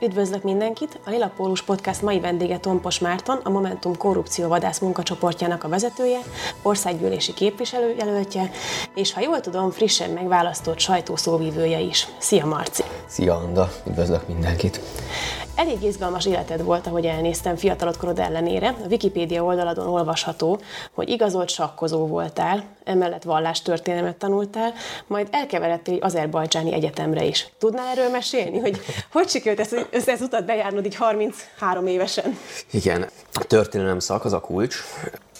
Üdvözlök mindenkit! A Lila Pólus Podcast mai vendége Tompos Márton, a Momentum korrupcióvadász munkacsoportjának a vezetője, országgyűlési képviselőjelöltje, és ha jól tudom, frissen megválasztott sajtószóvívője is. Szia Marci! Szia Anda! Üdvözlök mindenkit! Elég izgalmas életed volt, ahogy elnéztem fiatalodkorod ellenére. A Wikipédia oldaladon olvasható, hogy igazolt sakkozó voltál, emellett vallástörténelmet tanultál, majd elkeveredtél egy azerbajdzsáni egyetemre is. Tudnál erről mesélni, hogy hogy sikerült ezt, ezt, ezt utat bejárnod így 33 évesen? Igen, a történelem szak az a kulcs,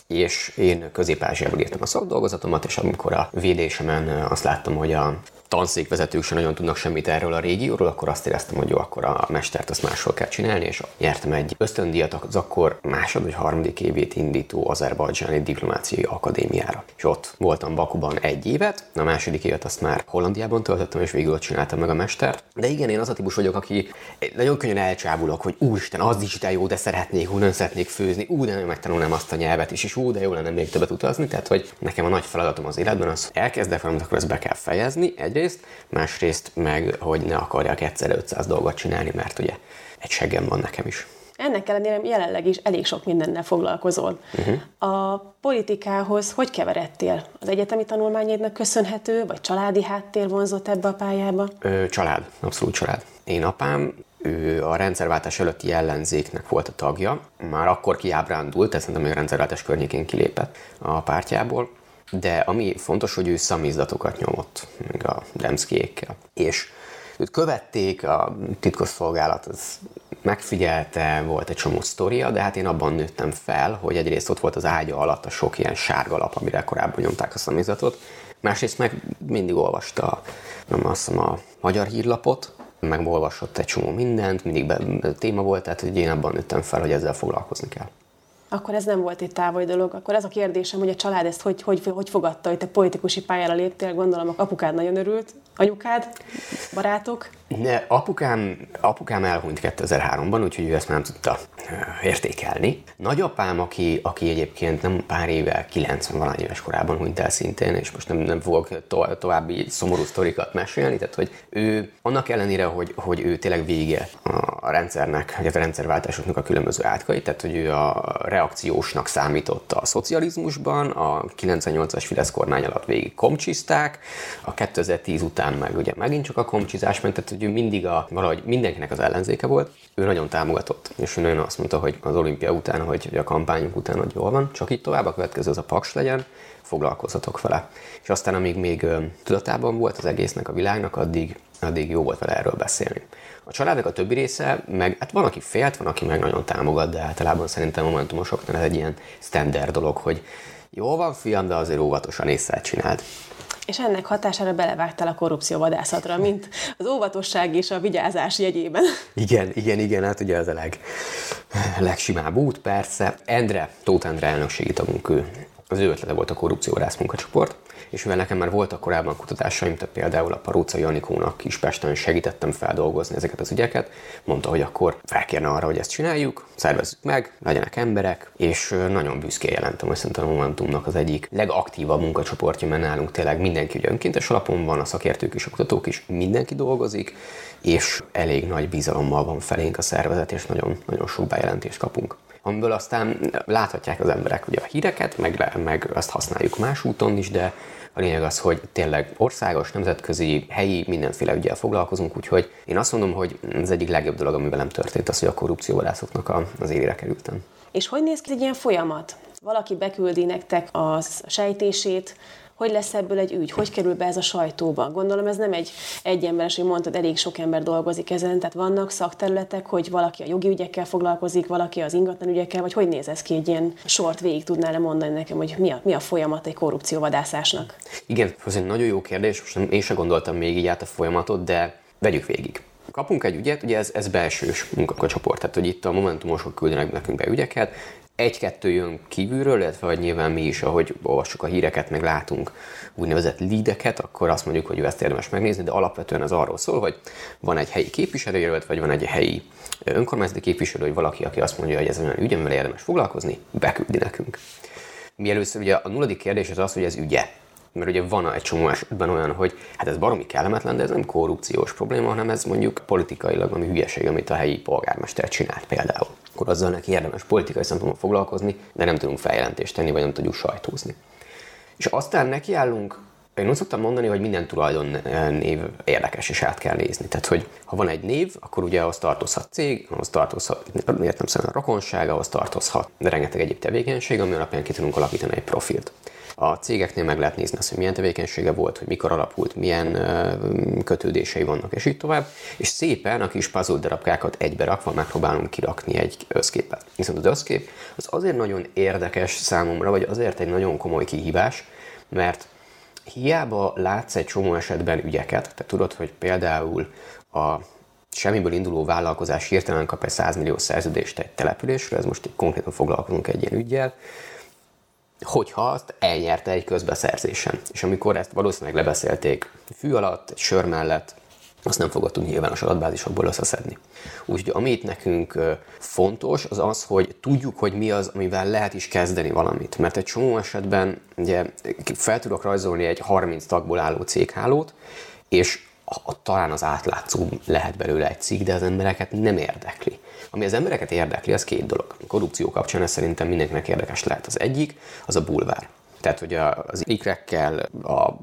és én közép írtam a szakdolgozatomat, és amikor a védésemen azt láttam, hogy a tanszékvezetők sem nagyon tudnak semmit erről a régióról, akkor azt éreztem, hogy jó, akkor a mestert azt máshol kell csinálni, és nyertem egy ösztöndíjat az akkor másod vagy harmadik évét indító azerbajdzsáni diplomáciai akadémiára. És ott voltam Bakuban egy évet, a második évet azt már Hollandiában töltöttem, és végül ott csináltam meg a mestert. De igen, én az a típus vagyok, aki nagyon könnyen elcsábulok, hogy úristen, az is de jó, de szeretnék, ú, nem szeretnék főzni, ú, de nem megtanulnám azt a nyelvet is, és ú, de jó lenne még többet utazni. Tehát, hogy nekem a nagy feladatom az életben az, elkezdek valamit, akkor ezt be kell fejezni, egy egyrészt, másrészt meg, hogy ne akarják egyszer 500 dolgot csinálni, mert ugye egy seggem van nekem is. Ennek ellenére jelenleg is elég sok mindennel foglalkozol. Uh-huh. A politikához hogy keveredtél? Az egyetemi tanulmányédnak köszönhető, vagy családi háttér vonzott ebbe a pályába? Ö, család, abszolút család. Én apám ő a rendszerváltás előtti ellenzéknek volt a tagja, már akkor kiábrándult, tehát szerintem a rendszerváltás környékén kilépett a pártjából, de ami fontos, hogy ő szamizdatokat nyomott, még a Demszkiékkel. És őt követték, a titkosszolgálat az megfigyelte, volt egy csomó sztoria, de hát én abban nőttem fel, hogy egyrészt ott volt az ágya alatt a sok ilyen sárga lap, amire korábban nyomták a szamizatot, másrészt meg mindig olvasta nem azt hiszem, a magyar hírlapot, meg olvasott egy csomó mindent, mindig be, téma volt, tehát hogy én abban nőttem fel, hogy ezzel foglalkozni kell akkor ez nem volt egy távoli dolog. Akkor ez a kérdésem, hogy a család ezt hogy, hogy, hogy fogadta, hogy te politikusi pályára léptél, gondolom, apukád nagyon örült, anyukád, barátok? Ne, apukám, apukám elhunyt 2003-ban, úgyhogy ő ezt nem tudta értékelni. Nagyapám, aki, aki egyébként nem pár éve, 90 valány éves korában hunyt el szintén, és most nem, nem fogok to- további szomorú sztorikat mesélni, tehát hogy ő annak ellenére, hogy, hogy ő tényleg vége a rendszernek, vagy a rendszerváltásoknak a különböző átkait, tehát hogy ő a reakciósnak számított a szocializmusban, a 98-as Fidesz kormány alatt végig komcsizták, a 2010 után meg ugye megint csak a komcsizás ment, tehát hogy mindig a, valahogy mindenkinek az ellenzéke volt, ő nagyon támogatott, és ő nagyon azt mondta, hogy az olimpia után, hogy, hogy a kampányunk után, hogy jól van, csak így tovább a következő az a paks legyen, foglalkozhatok vele. És aztán, amíg még tudatában volt az egésznek a világnak, addig, addig jó volt vele erről beszélni. A családnak a többi része, meg hát van, aki félt, van, aki meg nagyon támogat, de általában szerintem momentumosoknál ez egy ilyen standard dolog, hogy jó van, fiam, de azért óvatosan észre csináld. És ennek hatására belevágtál a korrupcióvadászatra, mint az óvatosság és a vigyázás jegyében. Igen, igen, igen, hát ugye az a leg, legsimább út, persze. Endre, Tóth Endre elnökségi tagunk ő. Az ő ötlete volt a korrupcióvadász munkacsoport és mivel nekem már voltak korábban kutatásaim, tehát például a Paróca Janikónak is Pesten segítettem feldolgozni ezeket az ügyeket, mondta, hogy akkor felkérne arra, hogy ezt csináljuk, szervezzük meg, legyenek emberek, és nagyon büszkén jelentem, hogy szerintem a Momentumnak az egyik legaktívabb munkacsoportja, mert nálunk tényleg mindenki ugye önkéntes alapon van, a szakértők és a kutatók is, mindenki dolgozik, és elég nagy bizalommal van felénk a szervezet, és nagyon, nagyon sok bejelentést kapunk amiből aztán láthatják az emberek ugye a híreket, meg, meg azt használjuk más úton is, de a lényeg az, hogy tényleg országos, nemzetközi, helyi, mindenféle ügyel foglalkozunk, úgyhogy én azt mondom, hogy az egyik legjobb dolog, ami velem történt, az, hogy a korrupcióvadászoknak az élére kerültem. És hogy néz ki egy ilyen folyamat? Valaki beküldi nektek a sejtését, hogy lesz ebből egy ügy, hogy kerül be ez a sajtóba. Gondolom ez nem egy egyemberes, hogy mondtad, elég sok ember dolgozik ezen, tehát vannak szakterületek, hogy valaki a jogi ügyekkel foglalkozik, valaki az ingatlan ügyekkel, vagy hogy néz ez ki egy ilyen sort végig tudnál-e mondani nekem, hogy mi a, mi a folyamat egy korrupcióvadászásnak? Igen, ez egy nagyon jó kérdés, most én sem gondoltam még így át a folyamatot, de vegyük végig kapunk egy ügyet, ugye ez, ez belsős munkacsoport, tehát hogy itt a momentumosok küldenek nekünk be ügyeket, egy-kettő jön kívülről, illetve hogy nyilván mi is, ahogy olvassuk a híreket, meg látunk úgynevezett leadeket, akkor azt mondjuk, hogy ezt érdemes megnézni, de alapvetően ez arról szól, hogy van egy helyi képviselőjelölt, vagy van egy helyi önkormányzati képviselő, vagy valaki, aki azt mondja, hogy ez olyan ügy, érdemes foglalkozni, beküldi nekünk. Mi először ugye a nulladik kérdés az az, hogy ez ügye. Mert ugye van egy csomó esetben olyan, hogy hát ez baromi kellemetlen, de ez nem korrupciós probléma, hanem ez mondjuk politikailag ami hülyeség, amit a helyi polgármester csinált például. Akkor azzal neki érdemes politikai szempontból foglalkozni, de nem tudunk feljelentést tenni, vagy nem tudjuk sajtózni. És aztán nekiállunk én úgy szoktam mondani, hogy minden tulajdon eh, név érdekes, és át kell nézni. Tehát, hogy ha van egy név, akkor ugye ahhoz tartozhat cég, ahhoz tartozhat, értem szerint a rokonság, ahhoz tartozhat de rengeteg egyéb tevékenység, ami alapján ki tudunk alapítani egy profilt. A cégeknél meg lehet nézni azt, hogy milyen tevékenysége volt, hogy mikor alapult, milyen kötődései vannak, és így tovább. És szépen a kis puzzle darabkákat egybe rakva megpróbálunk kirakni egy összképet. Viszont az összkép az azért nagyon érdekes számomra, vagy azért egy nagyon komoly kihívás, mert hiába látsz egy csomó esetben ügyeket, tehát tudod, hogy például a semmiből induló vállalkozás hirtelen kap egy 100 millió szerződést egy településre, ez most konkrétan foglalkozunk egy ilyen ügyjel, hogyha azt elnyerte egy közbeszerzésen. És amikor ezt valószínűleg lebeszélték fű alatt, sör mellett, azt nem fogod tudni nyilvános adatbázisokból összeszedni. Úgyhogy amit nekünk fontos, az az, hogy tudjuk, hogy mi az, amivel lehet is kezdeni valamit. Mert egy csomó esetben ugye fel tudok rajzolni egy 30 tagból álló céghálót, és a, talán az átlátszó lehet belőle egy cikk, de az embereket nem érdekli. Ami az embereket érdekli, az két dolog. Korrupció kapcsán ez szerintem mindenkinek érdekes lehet. Az egyik, az a bulvár. Tehát, hogy az ikrekkel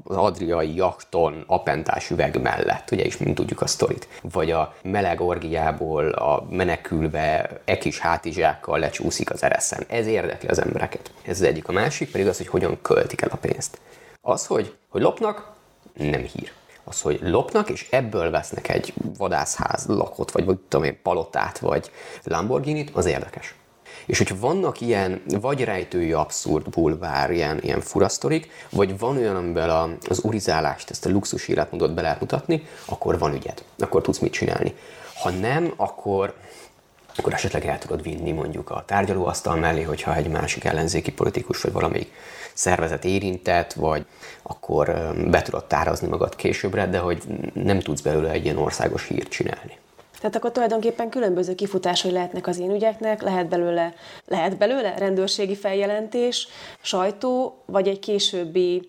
az adriai jachton apentás üveg mellett, ugye is mint tudjuk a sztorit, vagy a meleg orgiából a menekülve ekis hátizsákkal lecsúszik az ereszen. Ez érdekli az embereket. Ez az egyik. A másik pedig az, hogy hogyan költik el a pénzt. Az, hogy, hogy lopnak, nem hír. Az, hogy lopnak, és ebből vesznek egy vadászház lakot, vagy, vagy tudom én, palotát, vagy Lamborghini-t, az érdekes. És hogyha vannak ilyen vagy rejtői abszurd bulvár, ilyen, ilyen furasztorik, vagy van olyan, amiben az urizálást, ezt a luxus életmódot be lehet mutatni, akkor van ügyed, akkor tudsz mit csinálni. Ha nem, akkor akkor esetleg el tudod vinni mondjuk a tárgyalóasztal mellé, hogyha egy másik ellenzéki politikus vagy valamelyik szervezet érintett, vagy akkor be tudod tárazni magad későbbre, de hogy nem tudsz belőle egy ilyen országos hírt csinálni. Tehát akkor tulajdonképpen különböző kifutásai lehetnek az én ügyeknek, lehet belőle, lehet belőle rendőrségi feljelentés, sajtó, vagy egy későbbi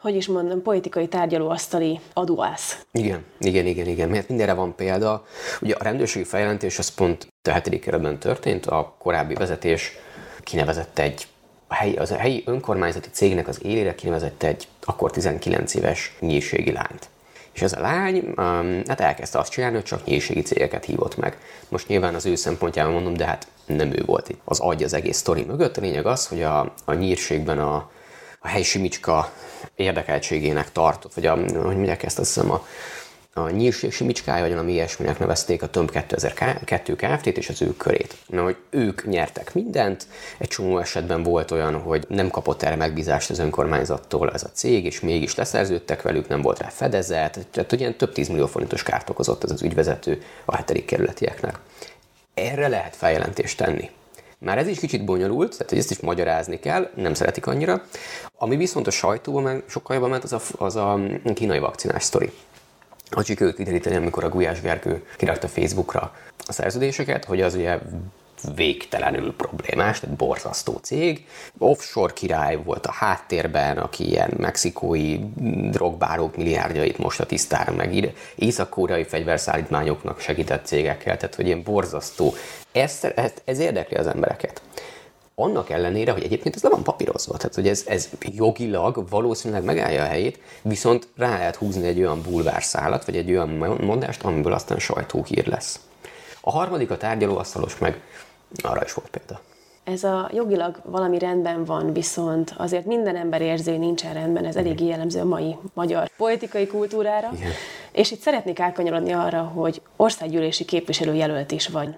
hogy is mondom, politikai tárgyalóasztali adóász. Igen, igen, igen, igen, mert mindenre van példa. Ugye a rendőrségi feljelentés az pont a hetedik keretben történt, a korábbi vezetés kinevezett egy a helyi, az a helyi önkormányzati cégnek az élére kinevezett egy akkor 19 éves nyírségi lányt. És ez a lány um, hát elkezdte azt csinálni, hogy csak nyírségi cégeket hívott meg. Most nyilván az ő szempontjában mondom, de hát nem ő volt itt az agy az egész sztori mögött. A lényeg az, hogy a, a nyírségben a, a helyi simicska érdekeltségének tartott, vagy a, hogy mondják ezt, azt hiszem a, a nyírség simicskája, vagy valami ilyesminek nevezték a Tömb 2002 Kft-t és az ő körét. Na, hogy ők nyertek mindent, egy csomó esetben volt olyan, hogy nem kapott erre megbízást az önkormányzattól ez a cég, és mégis leszerződtek velük, nem volt rá fedezet, tehát ugye több tízmillió forintos kárt okozott ez az ügyvezető a hetedik kerületieknek. Erre lehet feljelentést tenni. Már ez is kicsit bonyolult, tehát ezt is magyarázni kell, nem szeretik annyira. Ami viszont a sajtóban meg sokkal jobban ment, az a, az a kínai vakcinás sztori. Hogy sikerült kideríteni, amikor a Gulyás Gergő kirakta Facebookra a szerződéseket, hogy az ugye végtelenül problémás, tehát borzasztó cég. Offshore király volt a háttérben, aki ilyen mexikói drogbárók milliárdjait most a tisztára megír, észak-koreai fegyverszállítmányoknak segített cégekkel, tehát hogy ilyen borzasztó. Ez, ez, ez érdekli az embereket annak ellenére, hogy egyébként ez le van papírozva, tehát hogy ez, ez jogilag valószínűleg megállja a helyét, viszont rá lehet húzni egy olyan bulvárszálat, vagy egy olyan mondást, amiből aztán sajtóhír lesz. A harmadik a tárgyalóasztalos meg arra is volt példa. Ez a jogilag valami rendben van, viszont azért minden ember érzi, hogy nincsen rendben, ez elég jellemző a mai magyar politikai kultúrára. Igen. És itt szeretnék átkanyarodni arra, hogy országgyűlési képviselőjelölt is vagy.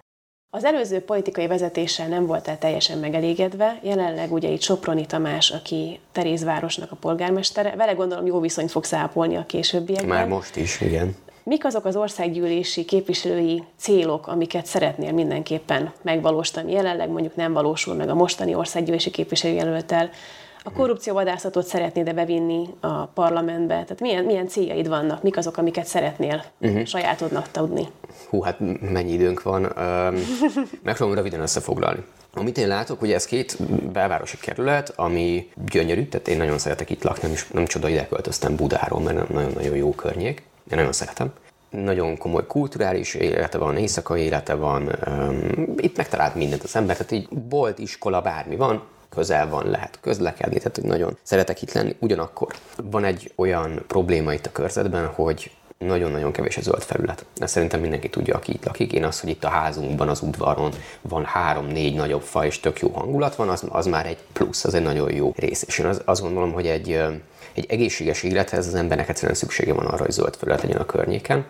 Az előző politikai vezetéssel nem voltál teljesen megelégedve, jelenleg ugye itt Soproni Tamás, aki Terézvárosnak a polgármestere, vele gondolom jó viszonyt fogsz ápolni a későbbiekben. Már most is, igen. Mik azok az országgyűlési képviselői célok, amiket szeretnél mindenképpen megvalósítani? Jelenleg mondjuk nem valósul meg a mostani országgyűlési képviselőjelöltel. A korrupcióvadászatot szeretnéd-e bevinni a parlamentbe? Tehát milyen, milyen céljaid vannak? Mik azok, amiket szeretnél uh-huh. sajátodnak tudni? Hú, hát mennyi időnk van. Megpróbálom röviden összefoglalni. Amit én látok, hogy ez két belvárosi kerület, ami gyönyörű, tehát én nagyon szeretek itt lakni, nem, is, nem csoda ide költöztem Budáról, mert nagyon-nagyon jó környék. Én nagyon szeretem nagyon komoly kulturális élete van, éjszakai élete van, itt megtalált mindent az ember, tehát így bolt, iskola, bármi van, közel van, lehet közlekedni, tehát hogy nagyon szeretek itt lenni. Ugyanakkor van egy olyan probléma itt a körzetben, hogy nagyon-nagyon kevés a zöld felület. Ezt szerintem mindenki tudja, aki itt lakik. Én az, hogy itt a házunkban, az udvaron van három-négy nagyobb fa, és tök jó hangulat van, az, az már egy plusz, az egy nagyon jó rész. És én az, azt gondolom, hogy egy, egy egészséges élethez az embernek egyszerűen szüksége van arra, hogy zöld felület legyen a környéken.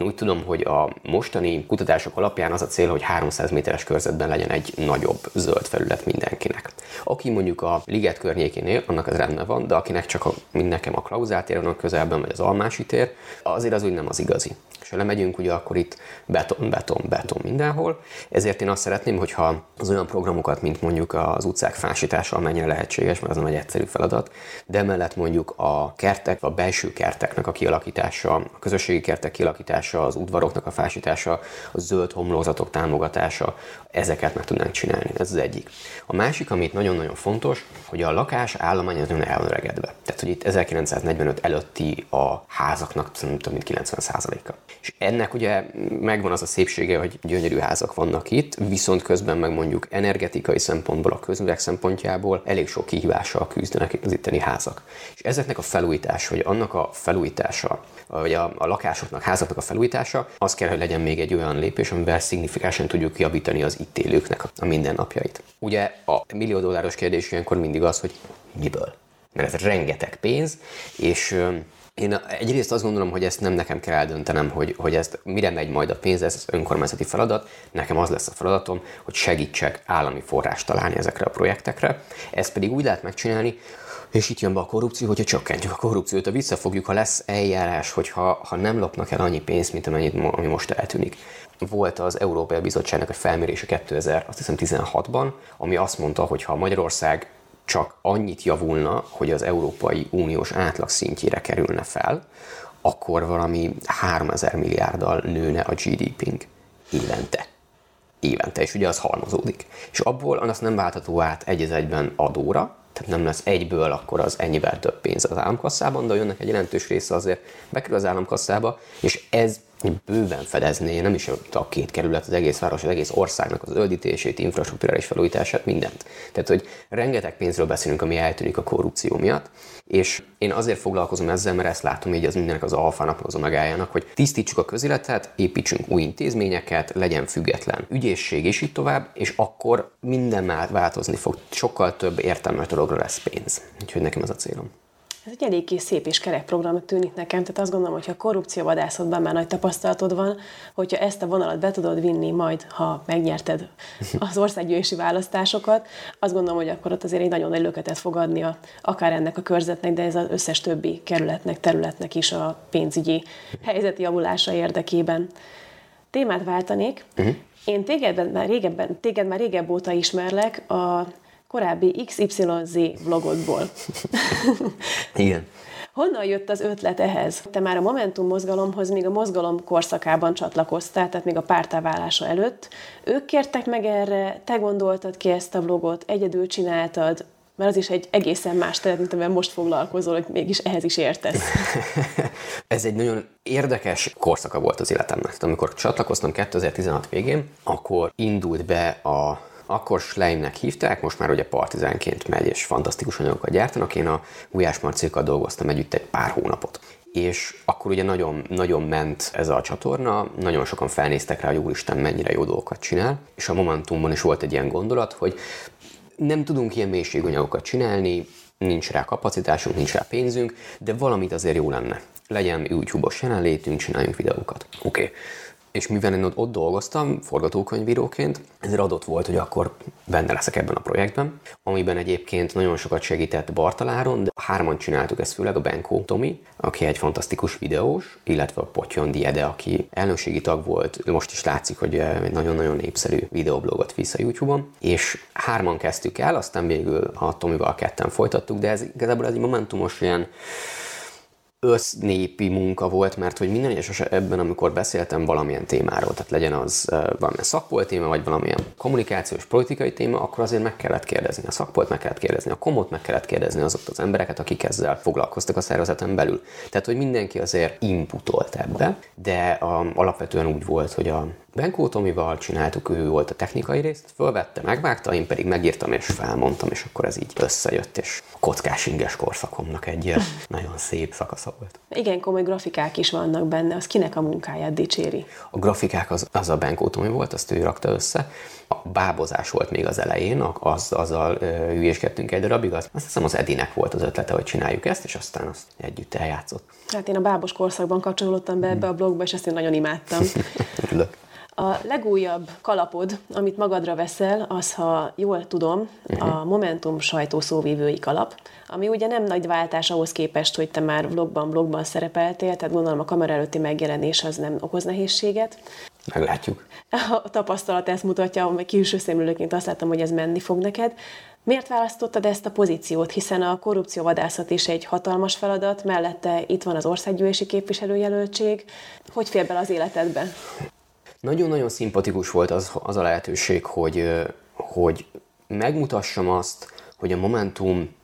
Én úgy tudom, hogy a mostani kutatások alapján az a cél, hogy 300 méteres körzetben legyen egy nagyobb zöld felület mindenkinek. Aki mondjuk a liget környékén él, annak ez rendben van, de akinek csak a, mint nekem a Klauzát tér, a közelben, vagy az Almási tér, azért az úgy nem az igazi. És ha lemegyünk, ugye akkor itt beton, beton, beton mindenhol. Ezért én azt szeretném, hogyha az olyan programokat, mint mondjuk az utcák fásítása, amennyire lehetséges, mert az nem egy egyszerű feladat, de emellett mondjuk a kertek, a belső kerteknek a kialakítása, a közösségi kertek kialakítása, az udvaroknak a fásítása, a zöld homlózatok támogatása, ezeket meg tudnánk csinálni. Ez az egyik. A másik, amit nagyon-nagyon fontos, hogy a lakás állomány az nagyon. Tehát, hogy itt 1945 előtti a házaknak több mint 90%-a. És ennek ugye megvan az a szépsége, hogy gyönyörű házak vannak itt, viszont közben meg mondjuk energetikai szempontból, a közművek szempontjából elég sok kihívással küzdenek az itteni házak. És ezeknek a felújítása, vagy annak a felújítása, vagy a, a lakásoknak, házaknak a felújítása, az kell, hogy legyen még egy olyan lépés, amivel szignifikánsan tudjuk javítani az itt élőknek a mindennapjait. Ugye a millió dolláros kérdés ilyenkor mindig az, hogy miből? Mert ez rengeteg pénz, és én egyrészt azt gondolom, hogy ezt nem nekem kell eldöntenem, hogy, hogy ezt mire megy majd a pénz, ez önkormányzati feladat. Nekem az lesz a feladatom, hogy segítsek állami forrást találni ezekre a projektekre. Ezt pedig úgy lehet megcsinálni, és itt jön be a korrupció, hogyha csökkentjük a korrupciót, ha visszafogjuk, ha lesz eljárás, hogyha ha nem lopnak el annyi pénzt, mint amennyit, ami most eltűnik. Volt az Európai Bizottságnak egy felmérése 2016-ban, ami azt mondta, hogy ha Magyarország csak annyit javulna, hogy az Európai Uniós átlag szintjére kerülne fel, akkor valami 3000 milliárddal nőne a GDP-nk évente. Évente, és ugye az halmozódik. És abból az nem váltható át egy egyben adóra, tehát nem lesz egyből akkor az ennyivel több pénz az államkasszában, de jönnek egy jelentős része azért bekerül az államkasszába, és ez bőven fedezné, nem is a két kerület, az egész város, az egész országnak az öldítését, infrastruktúrális felújítását, mindent. Tehát, hogy rengeteg pénzről beszélünk, ami eltűnik a korrupció miatt, és én azért foglalkozom ezzel, mert ezt látom így az mindenek az alfának, az omegájának, hogy tisztítsuk a közéletet, építsünk új intézményeket, legyen független ügyészség, és így tovább, és akkor minden már változni fog, sokkal több értelmes dologra lesz pénz. Úgyhogy nekem ez a célom. Ez egy eléggé szép és kerek program tűnik nekem, tehát azt gondolom, hogy ha korrupcióvadászatban már nagy tapasztalatod van, hogyha ezt a vonalat be tudod vinni majd, ha megnyerted az országgyűlési választásokat, azt gondolom, hogy akkor ott azért egy nagyon nagy löketet fog adni a, akár ennek a körzetnek, de ez az összes többi kerületnek, területnek is a pénzügyi helyzeti javulása érdekében. Témát váltanék. Uh-huh. Én téged már régebben, téged már régebb óta ismerlek a korábbi XYZ vlogodból. Igen. Honnan jött az ötlet ehhez? Te már a Momentum mozgalomhoz még a mozgalom korszakában csatlakoztál, tehát még a pártáválása előtt. Ők kértek meg erre, te gondoltad ki ezt a vlogot, egyedül csináltad, mert az is egy egészen más terület, mint amivel most foglalkozol, hogy mégis ehhez is értesz. Ez egy nagyon érdekes korszaka volt az életemnek. Amikor csatlakoztam 2016 végén, akkor indult be a akkor Schleimnek hívták, most már ugye partizánként megy, és fantasztikus anyagokat gyártanak. Én a Gulyás Marcékkal dolgoztam együtt egy pár hónapot és akkor ugye nagyon, nagyon ment ez a csatorna, nagyon sokan felnéztek rá, hogy úristen mennyire jó dolgokat csinál, és a Momentumban is volt egy ilyen gondolat, hogy nem tudunk ilyen mélységanyagokat csinálni, nincs rá kapacitásunk, nincs rá pénzünk, de valamit azért jó lenne. Legyen YouTube-os jelenlétünk, csináljunk videókat. Oké. Okay és mivel én ott, dolgoztam forgatókönyvíróként, ezért adott volt, hogy akkor benne leszek ebben a projektben, amiben egyébként nagyon sokat segített Bartaláron, de hárman csináltuk ezt főleg a Benko Tomi, aki egy fantasztikus videós, illetve a Potyon Diede, aki elnökségi tag volt, most is látszik, hogy egy nagyon-nagyon népszerű videoblogot visz a YouTube-on, és hárman kezdtük el, aztán végül a Tomival ketten folytattuk, de ez igazából ez egy momentumos ilyen össznépi munka volt, mert hogy minden egyes ebben, amikor beszéltem valamilyen témáról, tehát legyen az valamilyen szakpolt téma, vagy valamilyen kommunikációs, politikai téma, akkor azért meg kellett kérdezni a szakpolt, meg kellett kérdezni a komot, meg kellett kérdezni azokat az embereket, akik ezzel foglalkoztak a szervezeten belül. Tehát, hogy mindenki azért inputolt ebbe, de a, alapvetően úgy volt, hogy a Benkó Tomival csináltuk, ő volt a technikai részt, fölvette, megvágta, én pedig megírtam és felmondtam, és akkor ez így összejött, és a kockás inges korszakomnak egy nagyon szép szakasza volt. Igen, komoly grafikák is vannak benne, az kinek a munkáját dicséri? A grafikák az, az a Benkó Tomi volt, azt ő rakta össze. A bábozás volt még az elején, az, azzal hülyéskedtünk egy darabig, az, azt hiszem az Edinek volt az ötlete, hogy csináljuk ezt, és aztán azt együtt eljátszott. Hát én a bábos korszakban kapcsolódtam be ebbe a blogba, és ezt én nagyon imádtam. A legújabb kalapod, amit magadra veszel, az, ha jól tudom, a Momentum sajtószóvívői kalap, ami ugye nem nagy váltás ahhoz képest, hogy te már vlogban, blogban szerepeltél, tehát gondolom a kamera előtti megjelenés az nem okoz nehézséget. Meglátjuk. A tapasztalat ezt mutatja, hogy külső szemlélőként azt láttam, hogy ez menni fog neked. Miért választottad ezt a pozíciót? Hiszen a korrupcióvadászat is egy hatalmas feladat, mellette itt van az országgyűlési képviselőjelöltség. Hogy fér bele az életedbe? Nagyon-nagyon szimpatikus volt az, az a lehetőség, hogy, hogy megmutassam azt, hogy a Momentum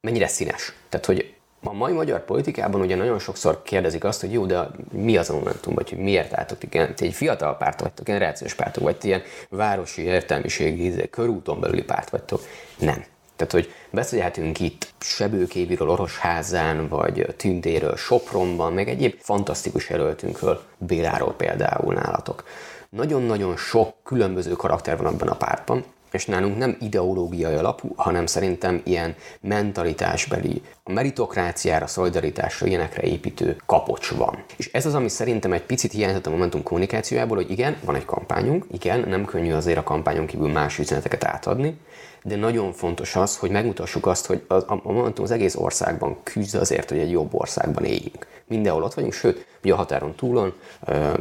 mennyire színes. Tehát, hogy a mai magyar politikában ugye nagyon sokszor kérdezik azt, hogy jó, de mi az a Momentum, vagy hogy miért álltok, igen, ti egy fiatal párt vagytok, generációs pártok, vagy ti ilyen városi értelmiségi, körúton belüli párt vagytok. Nem. Tehát, hogy beszélhetünk itt Sebőkéviről, Orosházán, vagy Tündéről, Sopronban, meg egyéb fantasztikus jelöltünkről, Béláról például nálatok. Nagyon-nagyon sok különböző karakter van abban a pártban, és nálunk nem ideológiai alapú, hanem szerintem ilyen mentalitásbeli, a meritokráciára, szolidaritásra, ilyenekre építő kapocs van. És ez az, ami szerintem egy picit hiányzott a Momentum kommunikációjából, hogy igen, van egy kampányunk, igen, nem könnyű azért a kampányon kívül más üzeneteket átadni, de nagyon fontos az, hogy megmutassuk azt, hogy a, a Momentum az egész országban küzd azért, hogy egy jobb országban éljünk. Mindenhol ott vagyunk, sőt, ugye a határon túlon,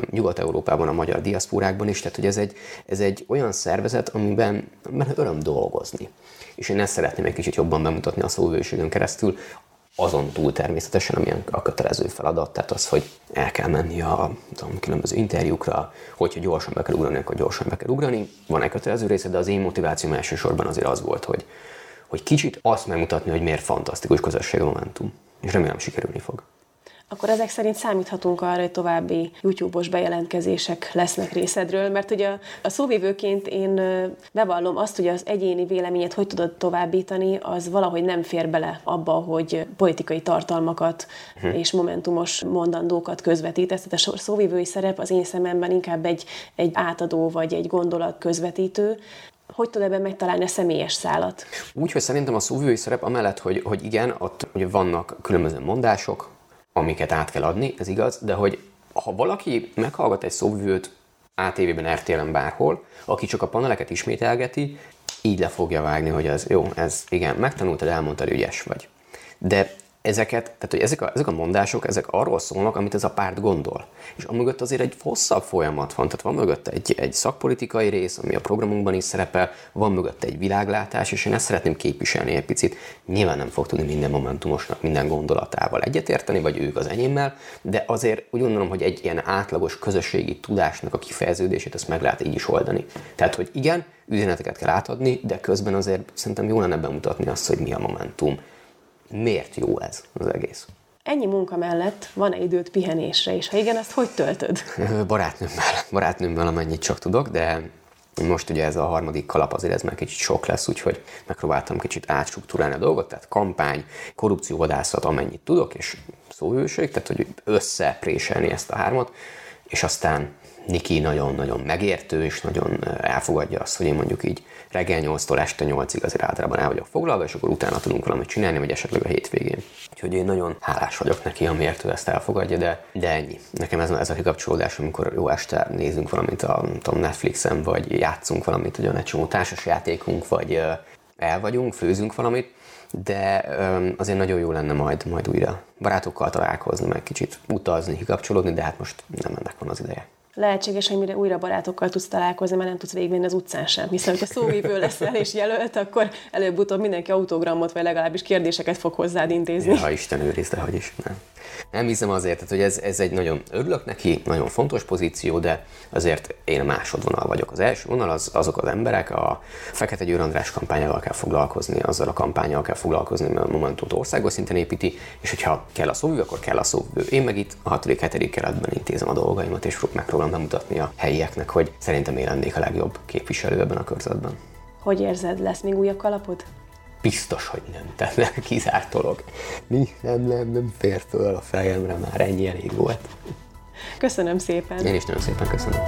Nyugat-Európában, a magyar diaszpórákban is, tehát hogy ez egy, ez egy olyan szervezet, amiben, amiben öröm dolgozni. És én ezt szeretném egy kicsit jobban bemutatni a szóvőségön keresztül, azon túl természetesen, ami a kötelező feladat, tehát az, hogy el kell menni a tudom, különböző interjúkra, hogyha gyorsan be kell ugrani, akkor gyorsan be kell ugrani. Van egy kötelező része, de az én motivációm elsősorban azért az volt, hogy, hogy kicsit azt megmutatni, hogy miért fantasztikus közösség a Momentum. És remélem sikerülni fog akkor ezek szerint számíthatunk arra, hogy további YouTube-os bejelentkezések lesznek részedről, mert ugye a, a szóvívőként én bevallom azt, hogy az egyéni véleményet hogy tudod továbbítani, az valahogy nem fér bele abba, hogy politikai tartalmakat hm. és momentumos mondandókat közvetítesz. Tehát a szóvívői szerep az én szememben inkább egy, egy átadó vagy egy gondolat közvetítő, hogy tud ebben megtalálni a személyes szálat? Úgy, hogy szerintem a szóvivői szerep amellett, hogy, hogy igen, ott ugye vannak különböző mondások, amiket át kell adni, ez igaz, de hogy ha valaki meghallgat egy szóvivőt ATV-ben, RTL-en bárhol, aki csak a paneleket ismételgeti, így le fogja vágni, hogy az jó, ez igen, megtanultad, elmondtad, ügyes vagy. De ezeket, tehát hogy ezek a, ezek a mondások, ezek arról szólnak, amit ez a párt gondol. És amögött azért egy hosszabb folyamat van, tehát van mögött egy, egy szakpolitikai rész, ami a programunkban is szerepel, van mögött egy világlátás, és én ezt szeretném képviselni egy picit. Nyilván nem fog tudni minden momentumosnak minden gondolatával egyetérteni, vagy ők az enyémmel, de azért úgy gondolom, hogy egy ilyen átlagos közösségi tudásnak a kifejeződését ezt meg lehet így is oldani. Tehát, hogy igen, üzeneteket kell átadni, de közben azért szerintem jó lenne bemutatni azt, hogy mi a momentum miért jó ez az egész. Ennyi munka mellett van-e időt pihenésre is? Ha igen, azt hogy töltöd? Barátnőmmel, barátnőmmel amennyit csak tudok, de most ugye ez a harmadik kalap azért ez már kicsit sok lesz, úgyhogy megpróbáltam kicsit átstruktúrálni a dolgot, tehát kampány, korrupcióvadászat, amennyit tudok, és szóhőség, tehát hogy összepréselni ezt a hármat, és aztán Niki nagyon-nagyon megértő, és nagyon elfogadja azt, hogy én mondjuk így reggel 8-tól este 8-ig azért általában el vagyok foglalva, és akkor utána tudunk valamit csinálni, vagy esetleg a hétvégén. Úgyhogy én nagyon hálás vagyok neki, amiért ő ezt elfogadja, de, de ennyi. Nekem ez, ez a kikapcsolódás, amikor jó este nézünk valamit a tudom, Netflixen, vagy játszunk valamit, ugyan egy csomó társas játékunk, vagy el vagyunk, főzünk valamit, de azért nagyon jó lenne majd, majd újra barátokkal találkozni, meg kicsit utazni, kikapcsolódni, de hát most nem ennek van az ideje lehetséges, hogy mire újra barátokkal tudsz találkozni, mert nem tudsz végigmenni az utcán sem. Hiszen, hogyha szóvívő leszel és jelölt, akkor előbb-utóbb mindenki autogramot, vagy legalábbis kérdéseket fog hozzád intézni. Ha Isten őrizd, hogy is. Nem. Nem hiszem azért, tehát, hogy ez, ez egy nagyon örülök neki, nagyon fontos pozíció, de azért én a másodvonal vagyok. Az első vonal az, azok az emberek, a Fekete Győr András kampányával kell foglalkozni, azzal a kampányal kell foglalkozni, mert a Momentumot országos szinten építi, és hogyha kell a szóvivő, akkor kell a szóvivő. Én meg itt a 6. 7. keretben intézem a dolgaimat, és megpróbálom bemutatni a helyieknek, hogy szerintem én lennék a legjobb képviselő ebben a körzetben. Hogy érzed, lesz még újabb kalapod? Biztos, hogy nem. Tehát nem kizárt dolog. Nem, nem, nem fér föl a fejemre, már ennyi elég volt. Köszönöm szépen. Én is nagyon szépen köszönöm.